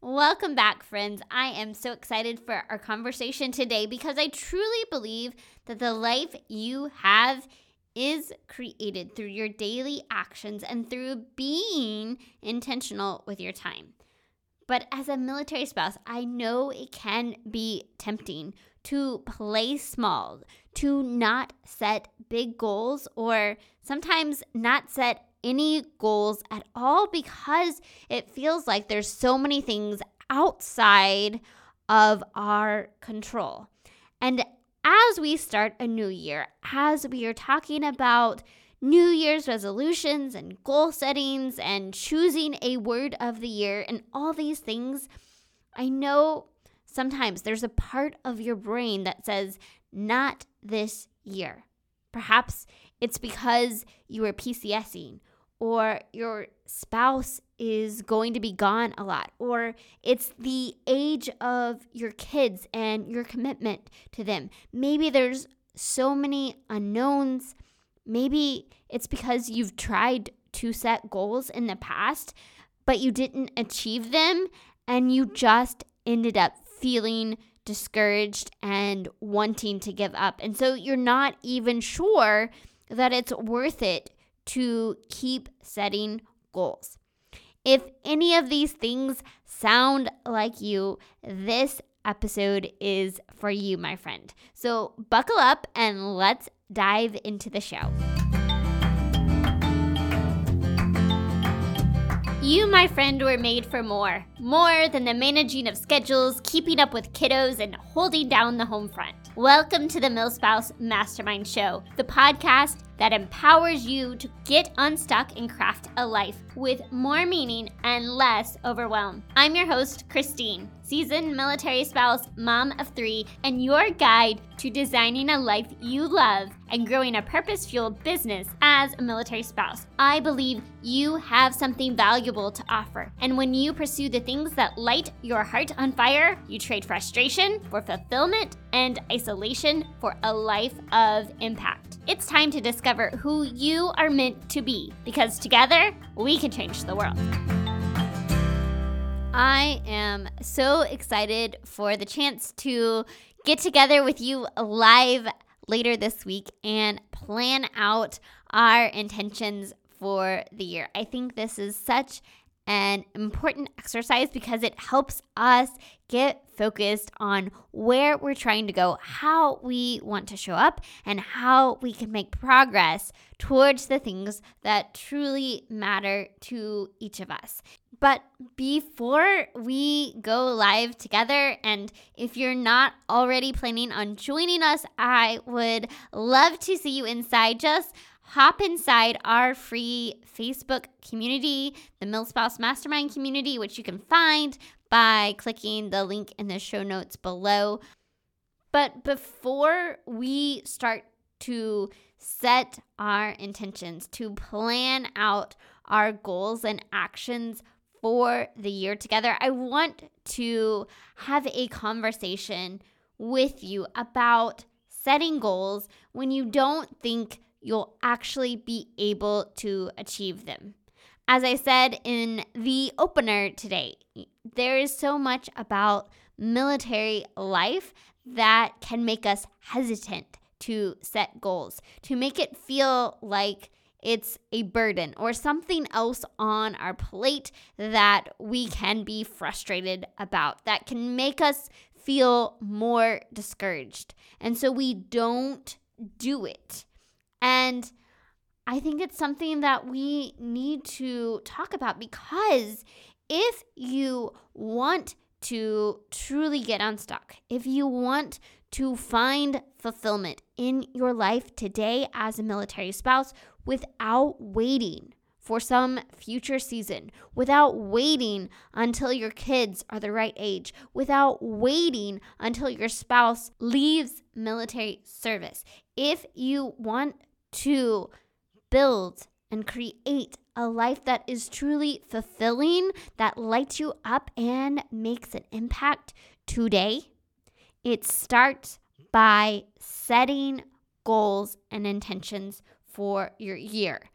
Welcome back, friends. I am so excited for our conversation today because I truly believe that the life you have is created through your daily actions and through being intentional with your time. But as a military spouse, I know it can be tempting to play small, to not set big goals, or sometimes not set any goals at all because it feels like there's so many things outside of our control. And as we start a new year, as we are talking about New Year's resolutions and goal settings and choosing a word of the year and all these things, I know sometimes there's a part of your brain that says, not this year. Perhaps it's because you are PCSing or your spouse is going to be gone a lot, or it's the age of your kids and your commitment to them. Maybe there's so many unknowns. Maybe it's because you've tried to set goals in the past, but you didn't achieve them, and you just ended up feeling discouraged and wanting to give up. And so you're not even sure that it's worth it to keep setting goals. If any of these things sound like you, this episode is for you, my friend. So buckle up and let's dive into the show. You, my friend, were made for more. More than the managing of schedules, keeping up with kiddos, and holding down the home front. Welcome to the MilSpouse Mastermind Show, the podcast that empowers you to get unstuck and craft a life with more meaning and less overwhelm. I'm your host, Christine, seasoned military spouse, mom of three, and your guide to designing a life you love and growing a purpose fueled business as a military spouse. I believe you have something valuable to offer. And when you pursue the things that light your heart on fire, you trade frustration for fulfillment and isolation for a life of impact. It's time to discover who you are meant to be because together we can change the world. I am so excited for the chance to get together with you live later this week and plan out our intentions for the year. I think this is such an important exercise because it helps us get focused on where we're trying to go, how we want to show up, and how we can make progress towards the things that truly matter to each of us. But before we go live together, and if you're not already planning on joining us, I would love to see you inside. Just hop inside our free Facebook community, the MilSpouse Mastermind community, which you can find by clicking the link in the show notes below. But before we start to set our intentions, to plan out our goals and actions for the year together, I want to have a conversation with you about setting goals when you don't think you'll actually be able to achieve them. As I said in the opener today, there is so much about military life that can make us hesitant to set goals, to make it feel like it's a burden or something else on our plate that we can be frustrated about, that can make us feel more discouraged. And so we don't do it. And I think it's something that we need to talk about because if you want to truly get unstuck, if you want to find fulfillment in your life today as a military spouse without waiting for some future season, without waiting until your kids are the right age, without waiting until your spouse leaves military service. If you want to build and create a life that is truly fulfilling, that lights you up and makes an impact today, it starts by setting goals and intentions for your year.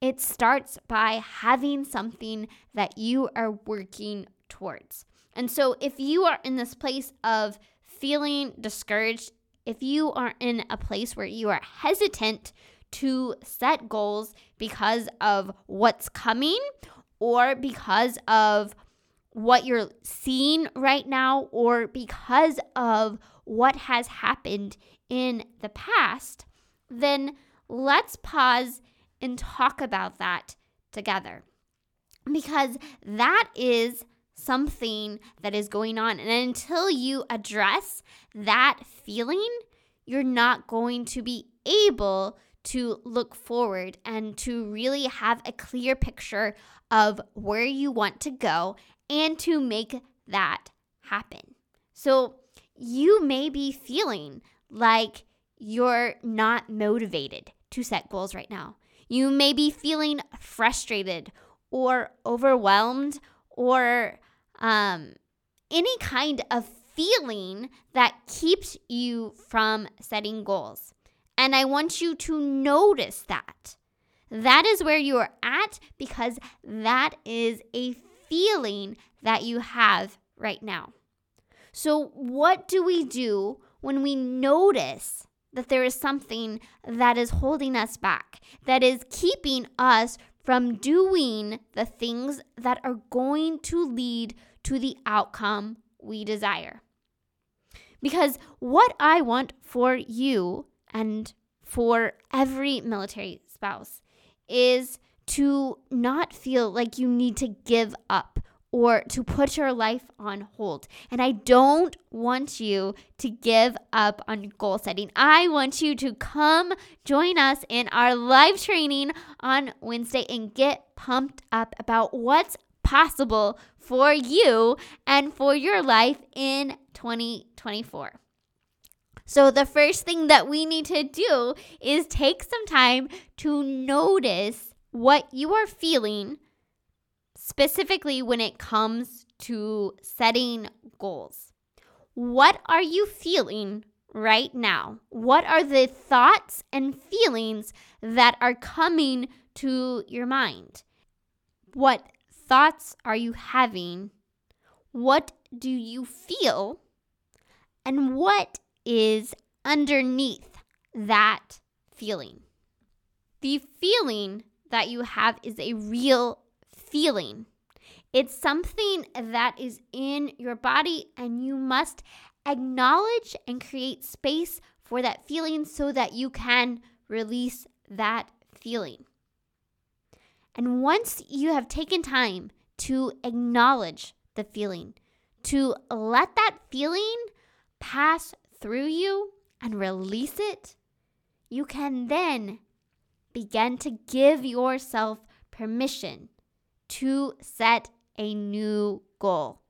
It starts by having something that you are working towards. And so if you are in this place of feeling discouraged, if you are in a place where you are hesitant to set goals because of what's coming or because of what you're seeing right now or because of what has happened in the past, then let's pause and talk about that together. Because that is something that is going on. And until you address that feeling, you're not going to be able to look forward and to really have a clear picture of where you want to go and to make that happen. So you may be feeling like you're not motivated to set goals right now. You may be feeling frustrated or overwhelmed or um, any kind of feeling that keeps you from setting goals. And I want you to notice that. That is where you are at because that is a feeling that you have right now. So, what do we do when we notice that there is something that is holding us back, that is keeping us from doing the things that are going to lead to the outcome we desire? Because what I want for you and for every military spouse is to not feel like you need to give up or to put your life on hold. And I don't want you to give up on goal setting. I want you to come join us in our live training on Wednesday and get pumped up about what's possible for you and for your life in 2024. So, the first thing that we need to do is take some time to notice what you are feeling, specifically when it comes to setting goals. What are you feeling right now? What are the thoughts and feelings that are coming to your mind? What thoughts are you having? What do you feel? And what is underneath that feeling. The feeling that you have is a real feeling. It's something that is in your body, and you must acknowledge and create space for that feeling so that you can release that feeling. And once you have taken time to acknowledge the feeling, to let that feeling pass through you and release it, you can then begin to give yourself permission to set a new goal.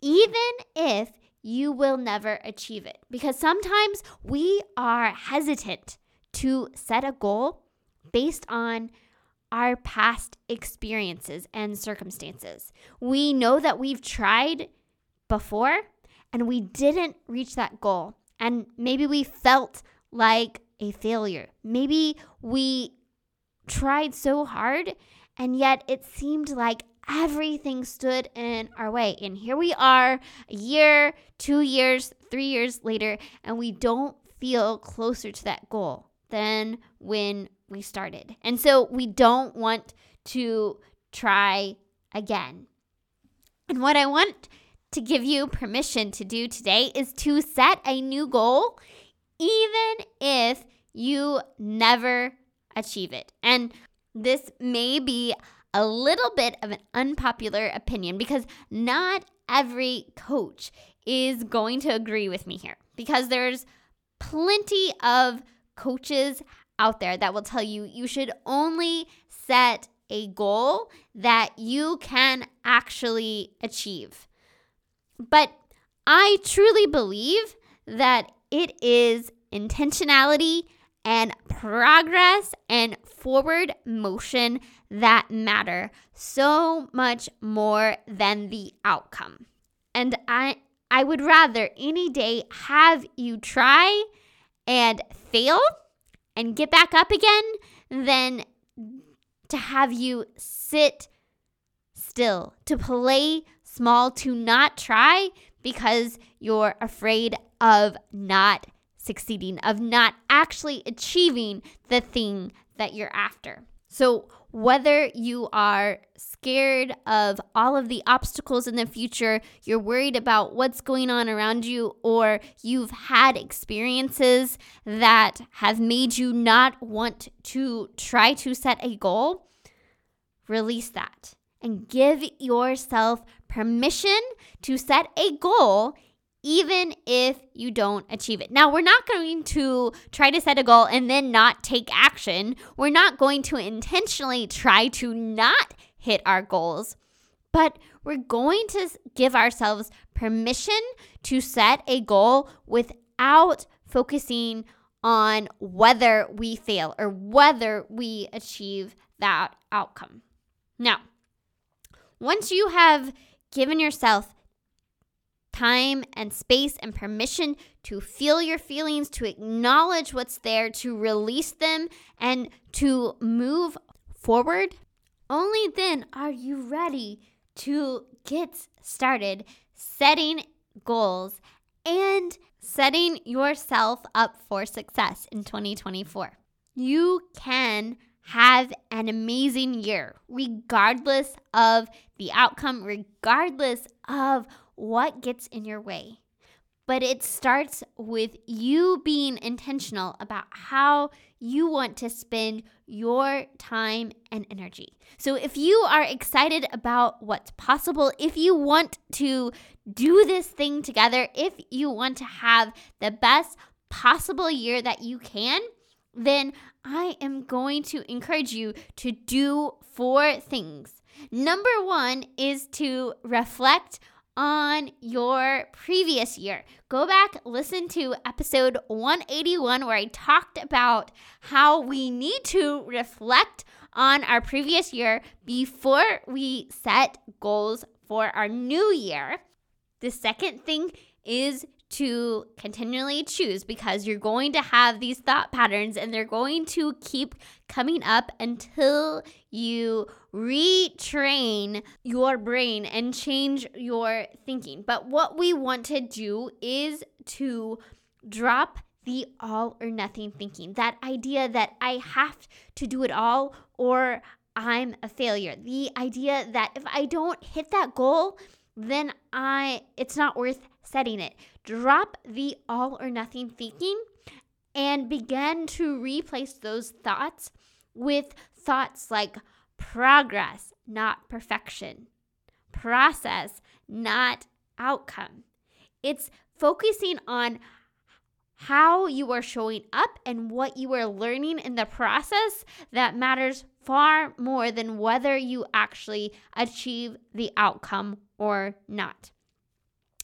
Even if you will never achieve it. Because sometimes we are hesitant to set a goal based on our past experiences and circumstances. We know that we've tried before and we didn't reach that goal. And maybe we felt like a failure. Maybe we tried so hard and yet it seemed like everything stood in our way. And here we are, a year, two years, three years later, and we don't feel closer to that goal than when we started. And so we don't want to try again. And what I want to give you permission to do today is to set a new goal, even if you never achieve it. And this may be a little bit of an unpopular opinion because not every coach is going to agree with me here because there's plenty of coaches out there that will tell you you should only set a goal that you can actually achieve. But I truly believe that it is intentionality and progress and forward motion that matter so much more than the outcome. And I I would rather any day have you try and fail and get back up again than to have you sit still, to play small to not try because you're afraid of not succeeding, of not actually achieving the thing that you're after. So, whether you are scared of all of the obstacles in the future, you're worried about what's going on around you, or you've had experiences that have made you not want to try to set a goal, release that and give yourself permission to set a goal even if you don't achieve it. Now, we're not going to try to set a goal and then not take action. We're not going to intentionally try to not hit our goals, but we're going to give ourselves permission to set a goal without focusing on whether we fail or whether we achieve that outcome. Now, once you have given yourself time and space and permission to feel your feelings, to acknowledge what's there, to release them, and to move forward, only then are you ready to get started setting goals and setting yourself up for success in 2024. You can have an amazing year, regardless of the outcome, regardless of what gets in your way. But it starts with you being intentional about how you want to spend your time and energy. So, if you are excited about what's possible, if you want to do this thing together, if you want to have the best possible year that you can, then I am going to encourage you to do four things. Number one is to reflect on your previous year. Go back, listen to episode 181, where I talked about how we need to reflect on our previous year before we set goals for our new year. The second thing is to continually choose because you're going to have these thought patterns and they're going to keep coming up until you retrain your brain and change your thinking. But what we want to do is to drop the all or nothing thinking. That idea that I have to do it all or I'm a failure. The idea that if I don't hit that goal, then I it's not worth setting it. Drop the all or nothing thinking and begin to replace those thoughts with thoughts like progress, not perfection, process, not outcome. It's focusing on how you are showing up and what you are learning in the process that matters far more than whether you actually achieve the outcome or not.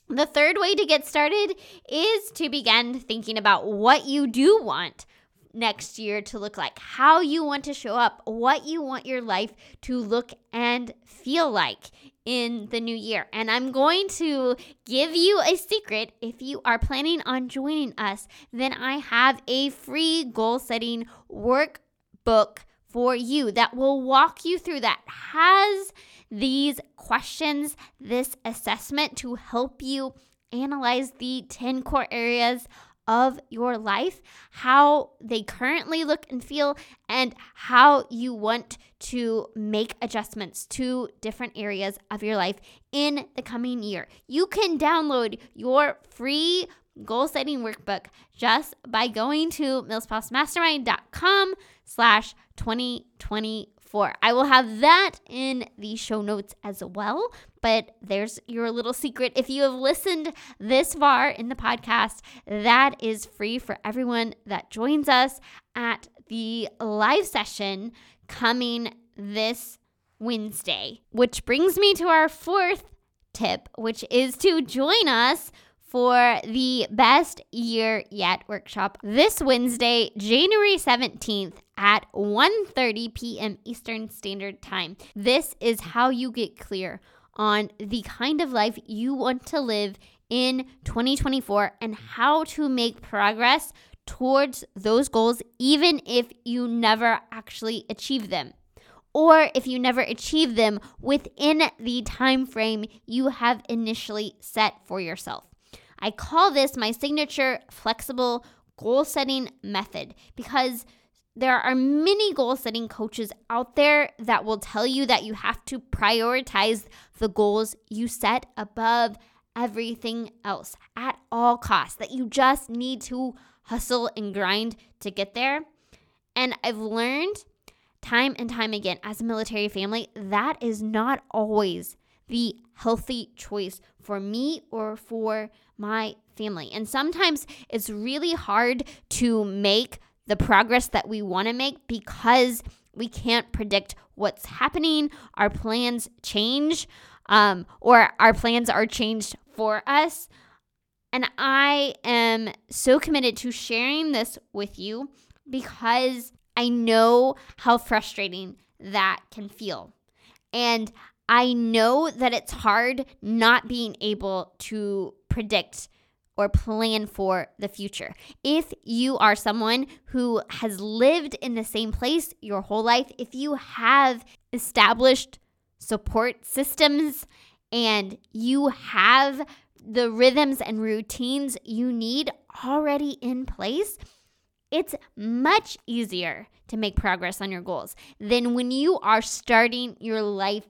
The third way to get started is to begin thinking about what you do want next year to look like, how you want to show up, what you want your life to look and feel like in the new year. And I'm going to give you a secret. If you are planning on joining us, then I have a free goal setting workbook for you that will walk you through that has these questions, this assessment to help you analyze the 10 core areas of your life, how they currently look and feel, and how you want to make adjustments to different areas of your life in the coming year. You can download your free goal setting workbook just by going to milspousemastermind.com slash 2024. I will have that in the show notes as well. But there's your little secret. If you have listened this far in the podcast, that is free for everyone that joins us at the live session coming this Wednesday. Which brings me to our fourth tip, which is to join us for the Best Year Yet workshop this Wednesday, January 17th at 1:30 p.m. Eastern Standard Time. This is how you get clear on the kind of life you want to live in 2024 and how to make progress towards those goals even if you never actually achieve them. or if you never achieve them within the time frame you have initially set for yourself. I call this my signature flexible goal setting method because there are many goal setting coaches out there that will tell you that you have to prioritize the goals you set above everything else at all costs, that you just need to hustle and grind to get there. And I've learned time and time again as a military family that is not always the healthy choice for me or for my family. And sometimes it's really hard to make the progress that we want to make because we can't predict what's happening. Our plans change, um, or our plans are changed for us. And I am so committed to sharing this with you because I know how frustrating that can feel. And I know that it's hard not being able to predict or plan for the future. If you are someone who has lived in the same place your whole life, if you have established support systems and you have the rhythms and routines you need already in place, it's much easier to make progress on your goals than when you are starting your life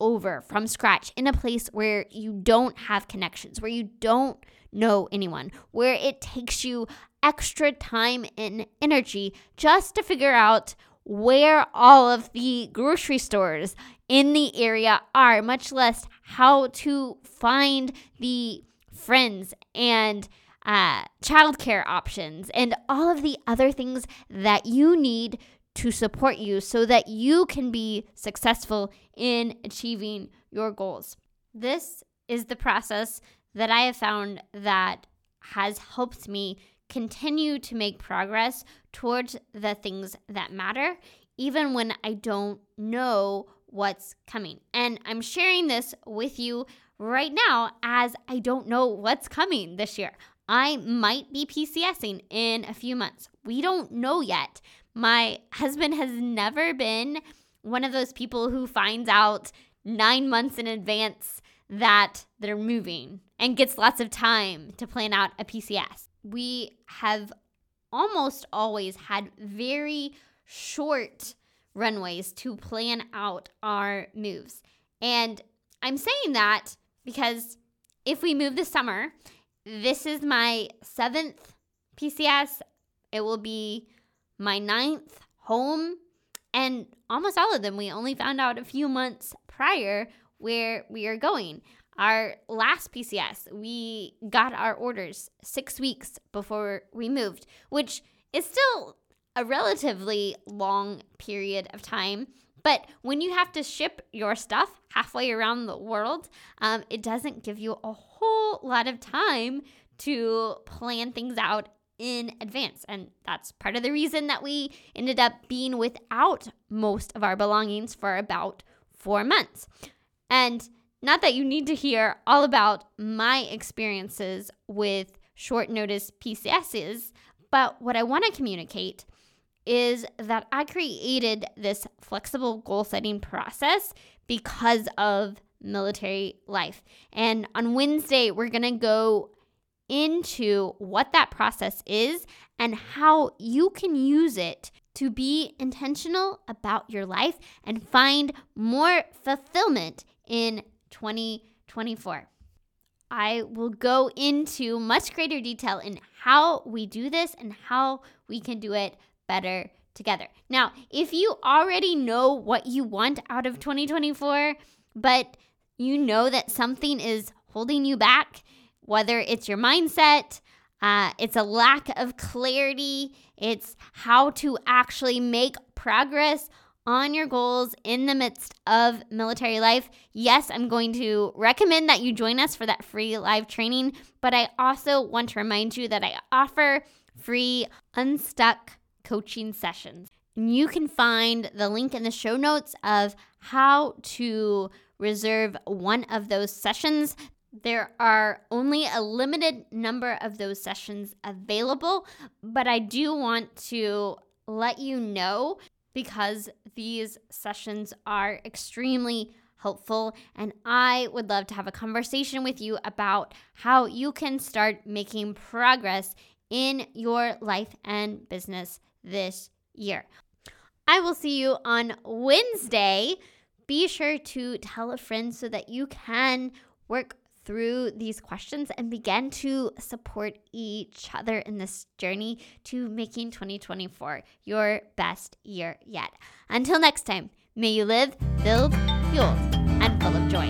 over from scratch in a place where you don't have connections, where you don't know anyone, where it takes you extra time and energy just to figure out where all of the grocery stores in the area are, much less how to find the friends and uh, childcare options and all of the other things that you need to support you so that you can be successful in achieving your goals. This is the process that I have found that has helped me continue to make progress towards the things that matter, even when I don't know what's coming. And I'm sharing this with you right now as I don't know what's coming this year. I might be PCSing in a few months. We don't know yet. My husband has never been one of those people who finds out nine months in advance that they're moving and gets lots of time to plan out a PCS. We have almost always had very short runways to plan out our moves. And I'm saying that because if we move this summer, this is my seventh PCS. It will be my ninth home. And almost all of them, we only found out a few months prior where we are going. Our last PCS, we got our orders six weeks before we moved, which is still a relatively long period of time. But when you have to ship your stuff halfway around the world, um, it doesn't give you a whole lot of time to plan things out in advance. And that's part of the reason that we ended up being without most of our belongings for about four months. And not that you need to hear all about my experiences with short notice PCSs, but what I want to communicate is that I created this flexible goal setting process because of military life. And on Wednesday, we're going to go into what that process is and how you can use it to be intentional about your life and find more fulfillment in 2024. I will go into much greater detail in how we do this and how we can do it better together. Now, if you already know what you want out of 2024, but you know that something is holding you back, whether it's your mindset, uh, it's a lack of clarity, it's how to actually make progress on your goals in the midst of military life. Yes, I'm going to recommend that you join us for that free live training, but I also want to remind you that I offer free unstuck coaching sessions. And You can find the link in the show notes of how to reserve one of those sessions. There are only a limited number of those sessions available, but I do want to let you know because these sessions are extremely helpful, and I would love to have a conversation with you about how you can start making progress in your life and business this year. I will see you on Wednesday. Be sure to tell a friend so that you can work through these questions and begin to support each other in this journey to making 2024 your best year yet. Until next time, may you live filled, fueled, and full of joy.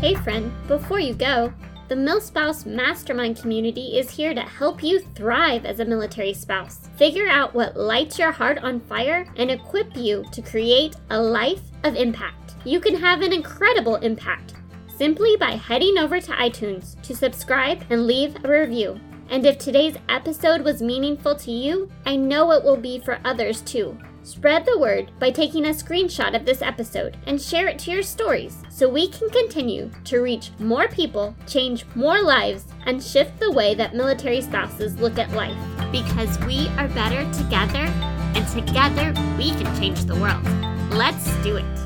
Hey, friend, before you go, the MilSpouse Mastermind community is here to help you thrive as a military spouse. Figure out what lights your heart on fire and equip you to create a life of impact. You can have an incredible impact simply by heading over to iTunes to subscribe and leave a review. And if today's episode was meaningful to you, I know it will be for others too. Spread the word by taking a screenshot of this episode and share it to your stories so we can continue to reach more people, change more lives, and shift the way that military spouses look at life. Because we are better together, and together we can change the world. Let's do it.